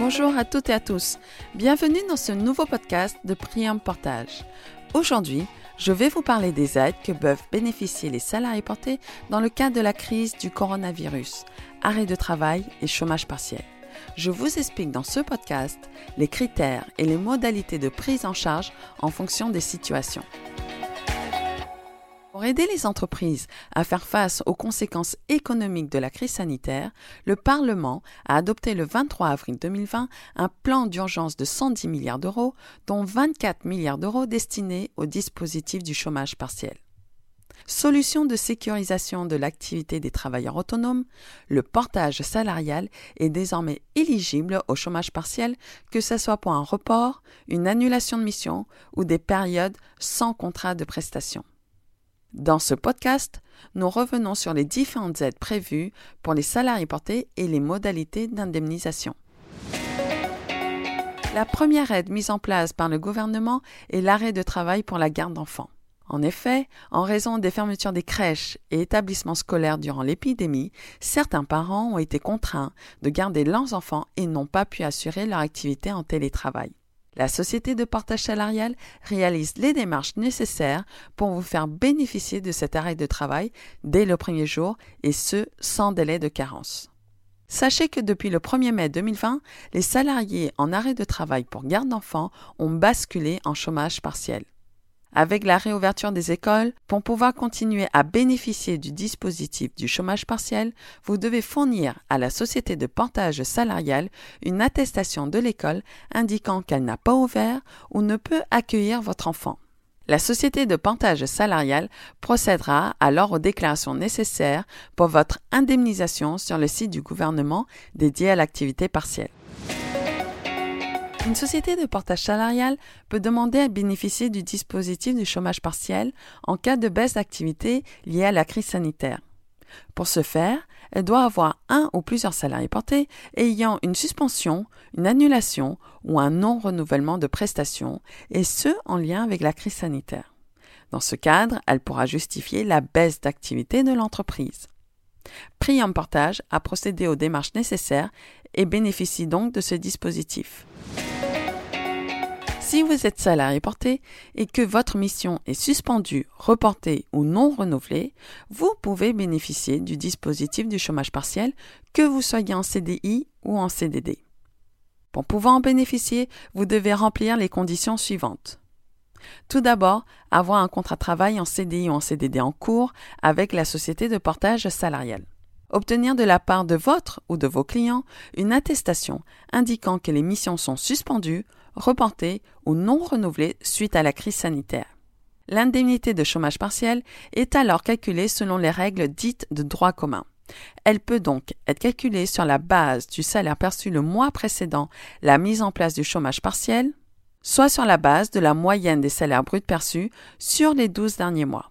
Bonjour à toutes et à tous. Bienvenue dans ce nouveau podcast de Priam Portage. Aujourd'hui, je vais vous parler des aides que peuvent bénéficier les salariés portés dans le cadre de la crise du coronavirus, arrêt de travail et chômage partiel. Je vous explique dans ce podcast les critères et les modalités de prise en charge en fonction des situations. Pour aider les entreprises à faire face aux conséquences économiques de la crise sanitaire, le Parlement a adopté le 23 avril 2020 un plan d'urgence de 110 milliards d'euros, dont 24 milliards d'euros destinés au dispositif du chômage partiel. Solution de sécurisation de l'activité des travailleurs autonomes, le portage salarial est désormais éligible au chômage partiel, que ce soit pour un report, une annulation de mission ou des périodes sans contrat de prestation. Dans ce podcast, nous revenons sur les différentes aides prévues pour les salariés portés et les modalités d'indemnisation. La première aide mise en place par le gouvernement est l'arrêt de travail pour la garde d'enfants. En effet, en raison des fermetures des crèches et établissements scolaires durant l'épidémie, certains parents ont été contraints de garder leurs enfants et n'ont pas pu assurer leur activité en télétravail. La société de portage salarial réalise les démarches nécessaires pour vous faire bénéficier de cet arrêt de travail dès le premier jour et ce sans délai de carence. Sachez que depuis le 1er mai 2020, les salariés en arrêt de travail pour garde d'enfants ont basculé en chômage partiel. Avec la réouverture des écoles, pour pouvoir continuer à bénéficier du dispositif du chômage partiel, vous devez fournir à la société de portage salarial une attestation de l'école indiquant qu'elle n'a pas ouvert ou ne peut accueillir votre enfant. La société de portage salarial procédera alors aux déclarations nécessaires pour votre indemnisation sur le site du gouvernement dédié à l'activité partielle. Une société de portage salarial peut demander à bénéficier du dispositif du chômage partiel en cas de baisse d'activité liée à la crise sanitaire. Pour ce faire, elle doit avoir un ou plusieurs salariés portés ayant une suspension, une annulation ou un non-renouvellement de prestations, et ce en lien avec la crise sanitaire. Dans ce cadre, elle pourra justifier la baisse d'activité de l'entreprise. Priam Portage a procédé aux démarches nécessaires et bénéficie donc de ce dispositif. Si vous êtes salarié porté et que votre mission est suspendue, reportée ou non renouvelée, vous pouvez bénéficier du dispositif du chômage partiel, que vous soyez en CDI ou en CDD. Pour pouvoir en bénéficier, vous devez remplir les conditions suivantes. Tout d'abord, avoir un contrat de travail en CDI ou en CDD en cours avec la société de portage salarial. Obtenir de la part de votre ou de vos clients une attestation indiquant que les missions sont suspendues, reportée ou non renouvelée suite à la crise sanitaire. L'indemnité de chômage partiel est alors calculée selon les règles dites de droit commun. Elle peut donc être calculée sur la base du salaire perçu le mois précédent la mise en place du chômage partiel, soit sur la base de la moyenne des salaires bruts perçus sur les 12 derniers mois.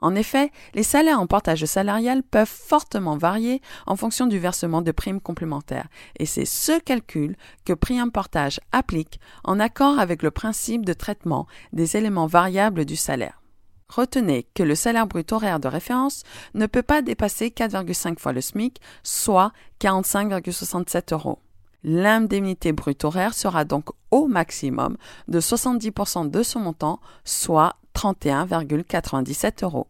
En effet, les salaires en portage salarial peuvent fortement varier en fonction du versement de primes complémentaires, et c'est ce calcul que Prime Portage applique en accord avec le principe de traitement des éléments variables du salaire. Retenez que le salaire brut horaire de référence ne peut pas dépasser 4,5 fois le SMIC, soit 45,67 euros. L'indemnité brute horaire sera donc au maximum de 70% de son montant, soit 31,97 euros.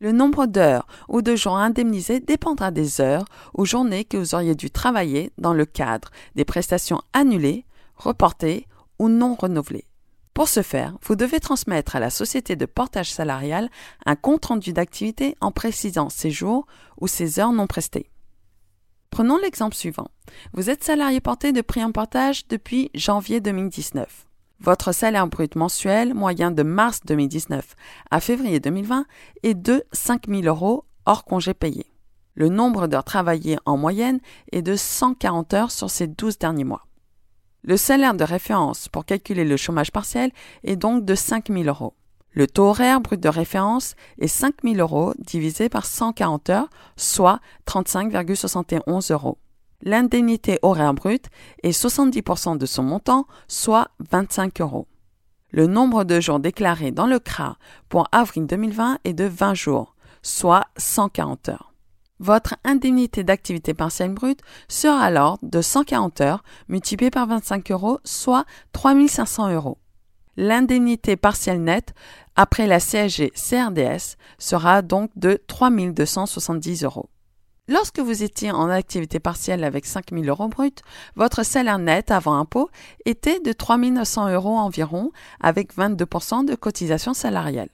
Le nombre d'heures ou de jours indemnisés dépendra des heures ou journées que vous auriez dû travailler dans le cadre des prestations annulées, reportées ou non renouvelées. Pour ce faire, vous devez transmettre à la société de portage salarial un compte-rendu d'activité en précisant ces jours ou ces heures non prestées. Prenons l'exemple suivant. Vous êtes salarié porté de prix en portage depuis janvier 2019. Votre salaire brut mensuel moyen de mars 2019 à février 2020 est de 5 000 euros hors congés payés. Le nombre d'heures travaillées en moyenne est de 140 heures sur ces 12 derniers mois. Le salaire de référence pour calculer le chômage partiel est donc de 5 000 euros. Le taux horaire brut de référence est 5 000 euros divisé par 140 heures, soit 35,71 euros l'indemnité horaire brute est 70% de son montant, soit 25 euros. Le nombre de jours déclarés dans le CRA pour avril 2020 est de 20 jours, soit 140 heures. Votre indemnité d'activité partielle brute sera alors de 140 heures multipliée par 25 euros, soit 3500 euros. L'indemnité partielle nette après la CSG CRDS sera donc de 3270 euros. Lorsque vous étiez en activité partielle avec 5000 euros brut, votre salaire net avant impôt était de 3900 euros environ avec 22% de cotisation salariale.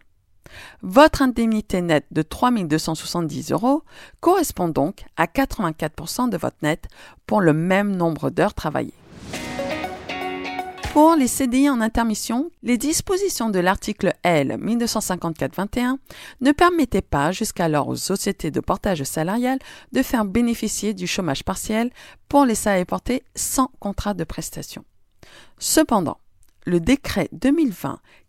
Votre indemnité nette de 3270 euros correspond donc à 84% de votre net pour le même nombre d'heures travaillées. Pour les CDI en intermission, les dispositions de l'article L 1254-21 ne permettaient pas jusqu'alors aux sociétés de portage salarial de faire bénéficier du chômage partiel pour les salariés portés sans contrat de prestation. Cependant, le décret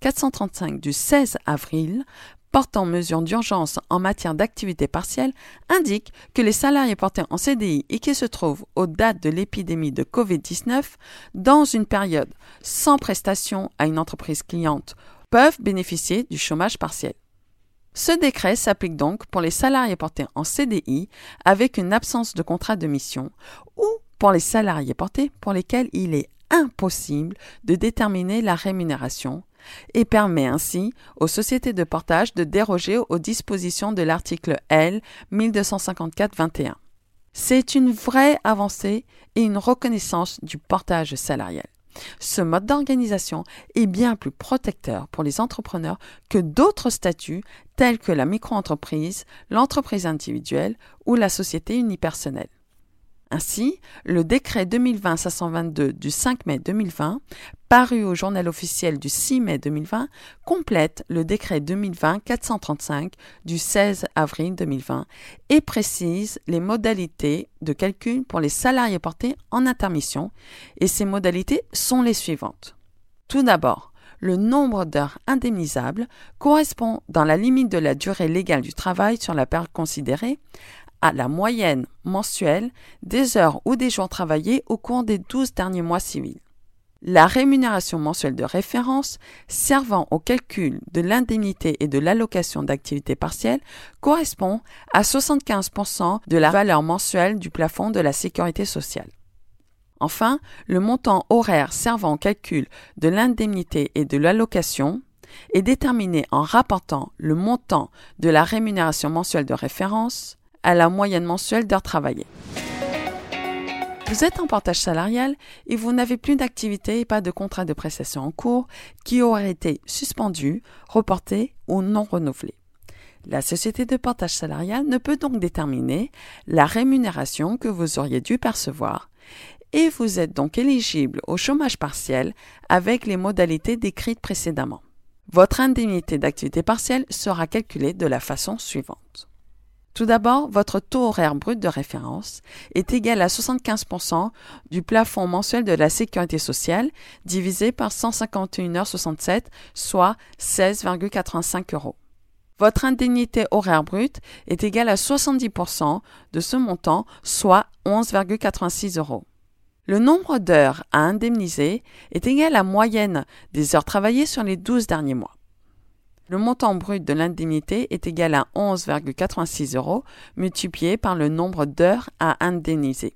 2020-435 du 16 avril portant mesures d'urgence en matière d'activité partielle indique que les salariés portés en CDI et qui se trouvent aux dates de l'épidémie de COVID-19 dans une période sans prestation à une entreprise cliente peuvent bénéficier du chômage partiel. Ce décret s'applique donc pour les salariés portés en CDI avec une absence de contrat de mission ou pour les salariés portés pour lesquels il est impossible de déterminer la rémunération et permet ainsi aux sociétés de portage de déroger aux dispositions de l'article L 1254-21. C'est une vraie avancée et une reconnaissance du portage salarial. Ce mode d'organisation est bien plus protecteur pour les entrepreneurs que d'autres statuts tels que la micro-entreprise, l'entreprise individuelle ou la société unipersonnelle. Ainsi, le décret 2020-522 du 5 mai 2020, paru au journal officiel du 6 mai 2020, complète le décret 2020-435 du 16 avril 2020 et précise les modalités de calcul pour les salariés portés en intermission, et ces modalités sont les suivantes. Tout d'abord, le nombre d'heures indemnisables correspond, dans la limite de la durée légale du travail sur la période considérée, à la moyenne mensuelle des heures ou des jours travaillés au cours des 12 derniers mois civils. La rémunération mensuelle de référence servant au calcul de l'indemnité et de l'allocation d'activité partielle correspond à 75% de la valeur mensuelle du plafond de la sécurité sociale. Enfin, le montant horaire servant au calcul de l'indemnité et de l'allocation est déterminé en rapportant le montant de la rémunération mensuelle de référence à la moyenne mensuelle d'heures travaillées. Vous êtes en portage salarial et vous n'avez plus d'activité et pas de contrat de prestation en cours qui aurait été suspendu, reporté ou non renouvelé. La société de portage salarial ne peut donc déterminer la rémunération que vous auriez dû percevoir et vous êtes donc éligible au chômage partiel avec les modalités décrites précédemment. Votre indemnité d'activité partielle sera calculée de la façon suivante. Tout d'abord, votre taux horaire brut de référence est égal à 75% du plafond mensuel de la sécurité sociale divisé par 151h67, soit 16,85 euros. Votre indemnité horaire brute est égale à 70% de ce montant, soit 11,86 euros. Le nombre d'heures à indemniser est égal à la moyenne des heures travaillées sur les 12 derniers mois. Le montant brut de l'indemnité est égal à 11,86 euros multiplié par le nombre d'heures à indemniser.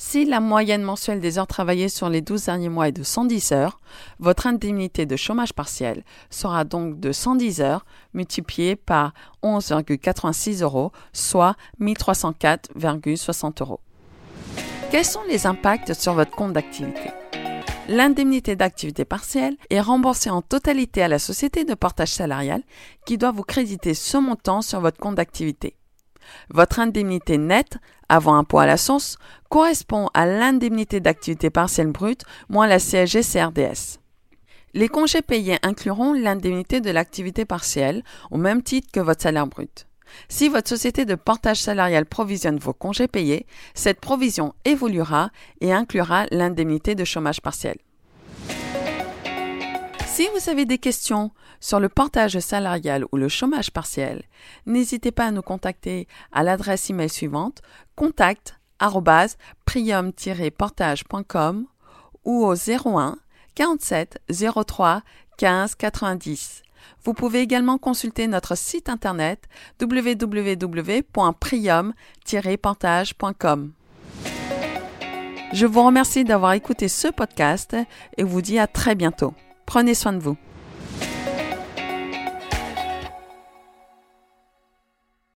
Si la moyenne mensuelle des heures travaillées sur les 12 derniers mois est de 110 heures, votre indemnité de chômage partiel sera donc de 110 heures multipliée par 11,86 euros, soit 1304,60 euros. Quels sont les impacts sur votre compte d'activité? L'indemnité d'activité partielle est remboursée en totalité à la société de portage salarial qui doit vous créditer ce montant sur votre compte d'activité. Votre indemnité nette, avant impôt à la source, correspond à l'indemnité d'activité partielle brute moins la CSG CRDS. Les congés payés incluront l'indemnité de l'activité partielle au même titre que votre salaire brut. Si votre société de portage salarial provisionne vos congés payés, cette provision évoluera et inclura l'indemnité de chômage partiel. Si vous avez des questions sur le portage salarial ou le chômage partiel, n'hésitez pas à nous contacter à l'adresse email suivante contact@prium-portage.com ou au 01 47 03 15 90. Vous pouvez également consulter notre site internet www.prium-portage.com. Je vous remercie d'avoir écouté ce podcast et vous dis à très bientôt. Prenez soin de vous.